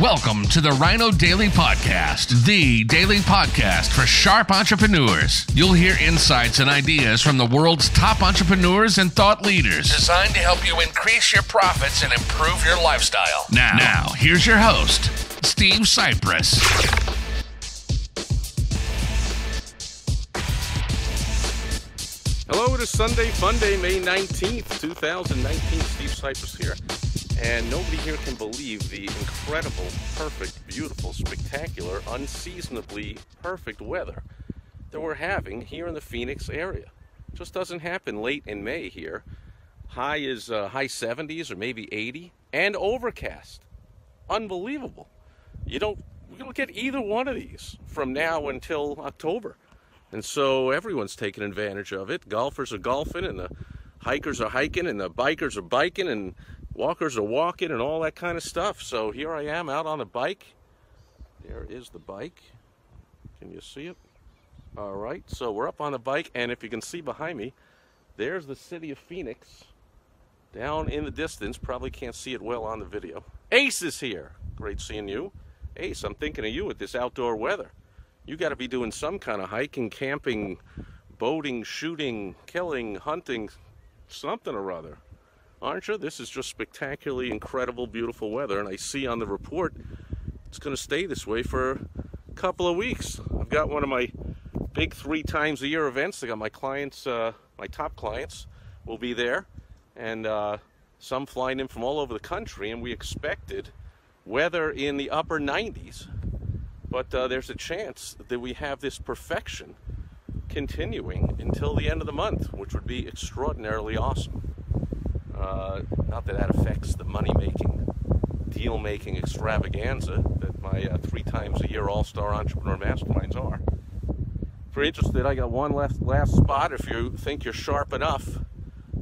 Welcome to the Ryno Daily Podcast, the daily podcast for sharp entrepreneurs. You'll hear insights and ideas from the world's top entrepreneurs and thought leaders, designed to help you increase your profits and improve your lifestyle. Now, now here's your host, Steve Sipress. Hello, it is Sunday, Fun Day, May 19th, 2019. Steve Sipress here. And nobody here can believe the incredible, perfect, beautiful, spectacular, unseasonably perfect weather that we're having here in the Phoenix area. Just doesn't happen late in May here. High is uh, high 70s or maybe 80 and overcast. Unbelievable. You don't you don't get either one of these from now until October. And so everyone's taking advantage of it. Golfers are golfing and the hikers are hiking and the bikers are biking and walkers are walking and all that kind of stuff. So here I am out on a bike. There is the bike. Can you see it? All right, so we're up on the bike, and if you can see behind me, there's the city of Phoenix down in the distance. Probably can't see it well on the video. Ace is here. Great seeing you. Ace, I'm thinking of you with this outdoor weather. You got to be doing some kind of hiking, camping, boating, shooting, killing, hunting, something or other aren't you? This is just spectacularly incredible, beautiful weather, and I see on the report it's going to stay this way for a couple of weeks. I've got one of my big three times a year events. I got my clients, uh, my top clients, will be there, and uh, some flying in from all over the country, and we expected weather in the upper 90s, but uh, there's a chance that we have this perfection continuing until the end of the month, which would be extraordinarily awesome. Uh, not that that affects the money making, deal making extravaganza that my uh, three times a year all star entrepreneur masterminds are. If you're interested, I got one last, last spot. If you think you're sharp enough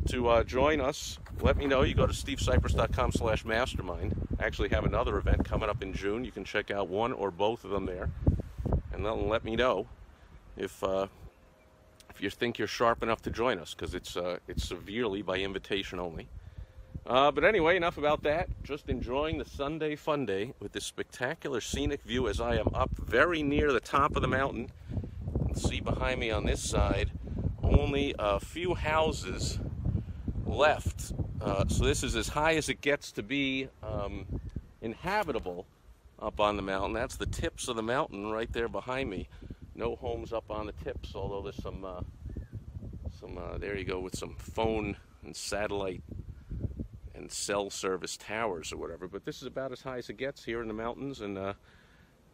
to uh, join us, let me know. You go to stevesipress.com slash mastermind. I actually have another event coming up in June. You can check out one or both of them there. And then let me know if uh, if you think you're sharp enough to join us, because it's uh, it's severely by invitation only. Uh, but anyway, enough about that. Just enjoying the Sunday fun day with this spectacular scenic view as I am up very near the top of the mountain. And see behind me on this side, only a few houses left. Uh, so this is as high as it gets to be um, inhabitable up on the mountain. That's the tips of the mountain right there behind me no homes up on the tips, although there's some, uh, some uh, there you go, with some phone and satellite and cell service towers or whatever. But this is about as high as it gets here in the mountains, and uh,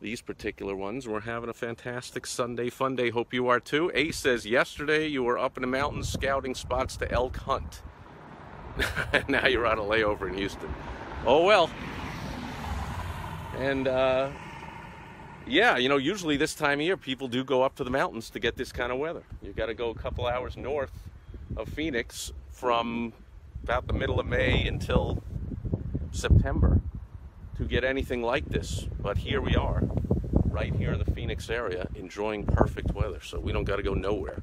these particular ones. We're having a fantastic Sunday fun day. Hope you are too. Ace says, yesterday you were up in the mountains scouting spots to elk hunt. And now you're on a layover in Houston. Oh well. And uh, yeah, you know, usually this time of year, people do go up to the mountains to get this kind of weather. You've got to go a couple hours north of Phoenix from about the middle of May until September to get anything like this. But here we are, right here in the Phoenix area, enjoying perfect weather. So we don't got to go nowhere.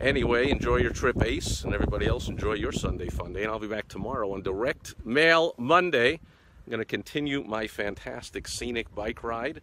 Anyway, enjoy your trip, Ace, and everybody else enjoy your Sunday fun day. And I'll be back tomorrow on Direct Mail Monday. I'm going to continue my fantastic scenic bike ride